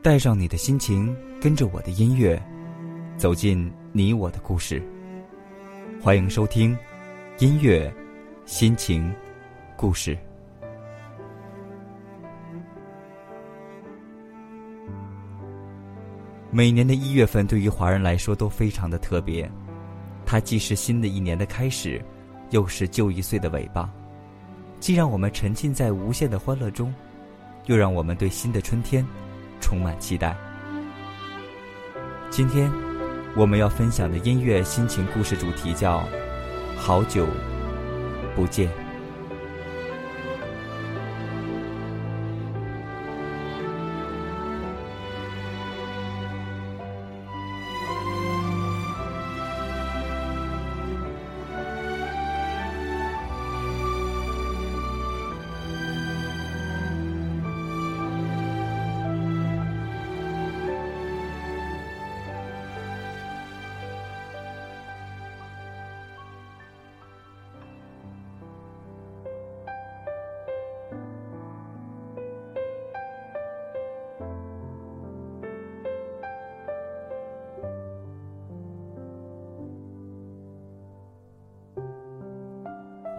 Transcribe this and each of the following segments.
带上你的心情，跟着我的音乐，走进你我的故事。欢迎收听《音乐心情故事》。每年的一月份对于华人来说都非常的特别，它既是新的一年的开始，又是旧一岁的尾巴，既让我们沉浸在无限的欢乐中，又让我们对新的春天充满期待。今天我们要分享的音乐心情故事主题叫“好久不见”。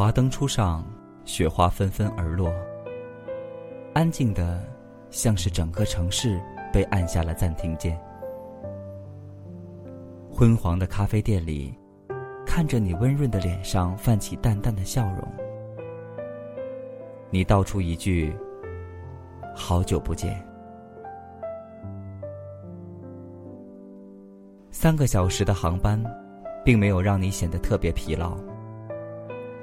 华灯初上，雪花纷纷而落，安静的，像是整个城市被按下了暂停键。昏黄的咖啡店里，看着你温润的脸上泛起淡淡的笑容，你道出一句：“好久不见。”三个小时的航班，并没有让你显得特别疲劳。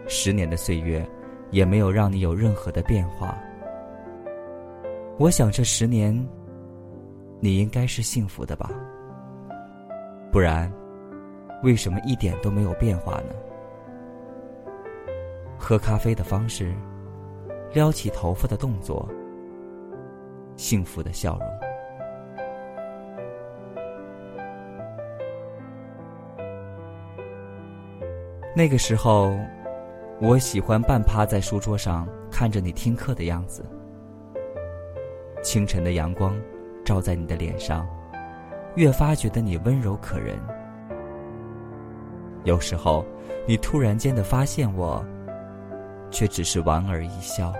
十年的岁月，也没有让你有任何的变化。我想这十年，你应该是幸福的吧？不然，为什么一点都没有变化呢？喝咖啡的方式，撩起头发的动作，幸福的笑容。那个时候。我喜欢半趴在书桌上看着你听课的样子。清晨的阳光照在你的脸上，越发觉得你温柔可人。有时候，你突然间的发现我，却只是莞尔一笑。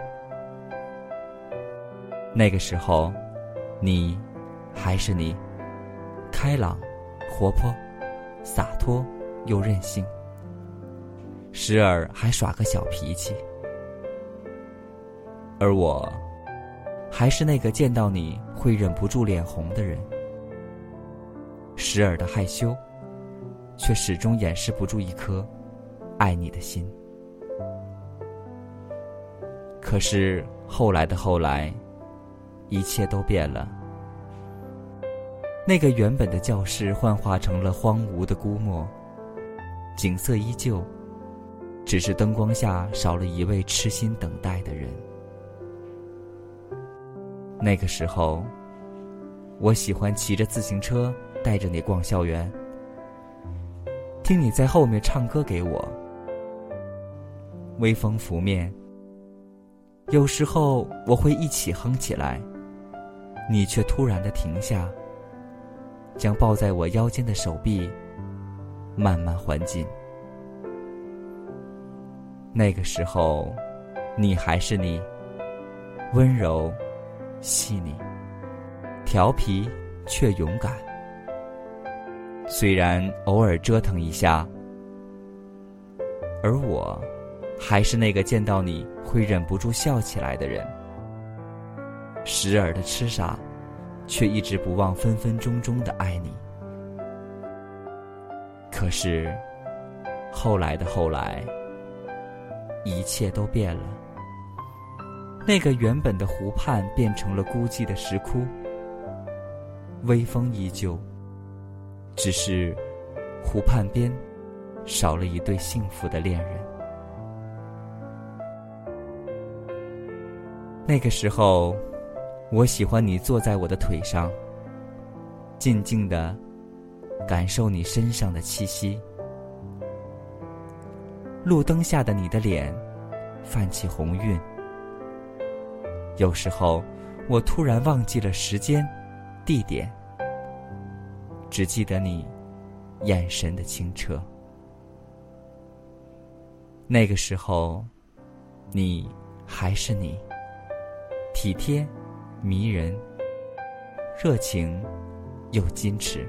那个时候，你还是你，开朗、活泼、洒脱又任性。时而还耍个小脾气，而我，还是那个见到你会忍不住脸红的人。时而的害羞，却始终掩饰不住一颗爱你的心。可是后来的后来，一切都变了。那个原本的教室幻化成了荒芜的孤漠，景色依旧。只是灯光下少了一位痴心等待的人。那个时候，我喜欢骑着自行车带着你逛校园，听你在后面唱歌给我。微风拂面，有时候我会一起哼起来，你却突然的停下，将抱在我腰间的手臂慢慢还紧。那个时候，你还是你，温柔、细腻、调皮却勇敢。虽然偶尔折腾一下，而我，还是那个见到你会忍不住笑起来的人。时而的痴傻，却一直不忘分分钟钟的爱你。可是，后来的后来。一切都变了。那个原本的湖畔变成了孤寂的石窟，微风依旧，只是湖畔边少了一对幸福的恋人。那个时候，我喜欢你坐在我的腿上，静静的感受你身上的气息。路灯下的你的脸，泛起红晕。有时候，我突然忘记了时间，地点，只记得你眼神的清澈。那个时候，你还是你，体贴、迷人、热情又矜持，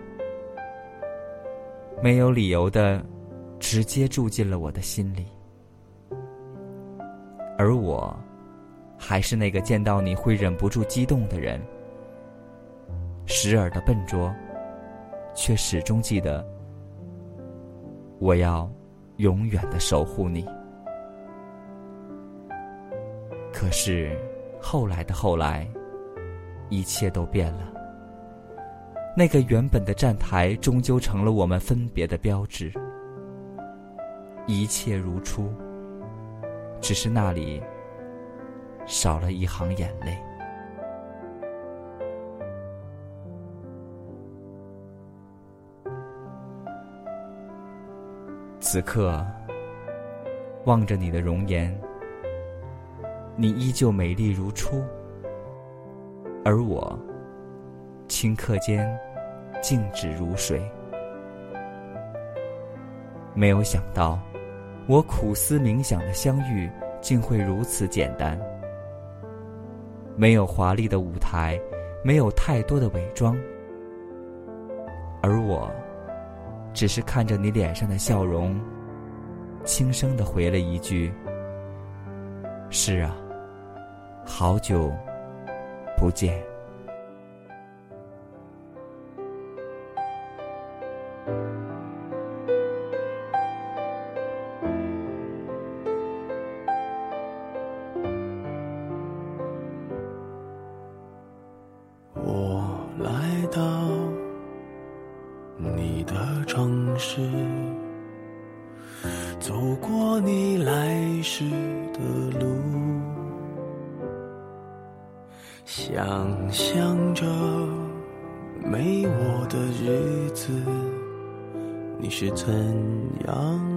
没有理由的直接住进了我的心里。而我，还是那个见到你会忍不住激动的人。时而的笨拙，却始终记得，我要永远的守护你。可是后来的后来，一切都变了。那个原本的站台，终究成了我们分别的标志。一切如初，只是那里少了一行眼泪。此刻，望着你的容颜，你依旧美丽如初，而我，顷刻间静止如水。没有想到，我苦思冥想的相遇，竟会如此简单。没有华丽的舞台，没有太多的伪装，而我。只是看着你脸上的笑容，轻声的回了一句：“是啊，好久不见。”是走过你来时的路，想象着没我的日子，你是怎样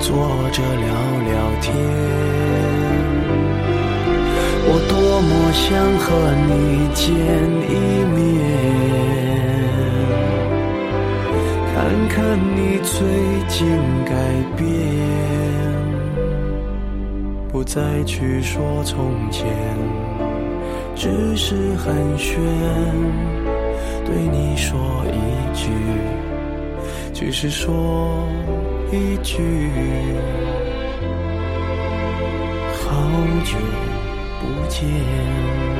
坐着聊聊天。我多么想和你见一面，看看你最近改变。不再去说从前，只是寒暄，对你说一句，只是说一句，好久不见。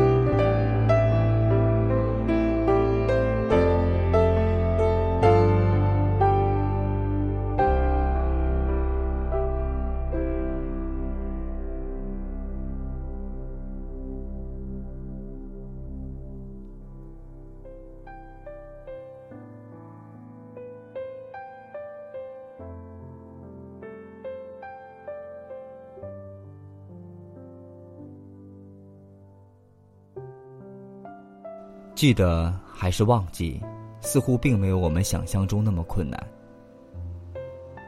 记得还是忘记，似乎并没有我们想象中那么困难。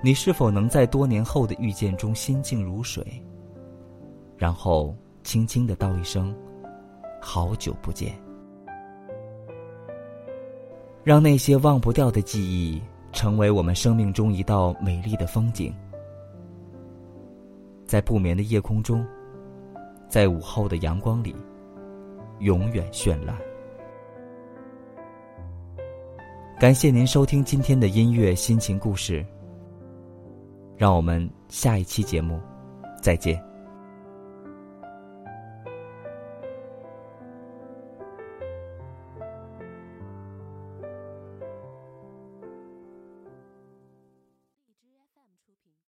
你是否能在多年后的遇见中心静如水，然后轻轻的道一声“好久不见”，让那些忘不掉的记忆成为我们生命中一道美丽的风景，在不眠的夜空中，在午后的阳光里，永远绚烂。感谢您收听今天的音乐心情故事。让我们下一期节目再见。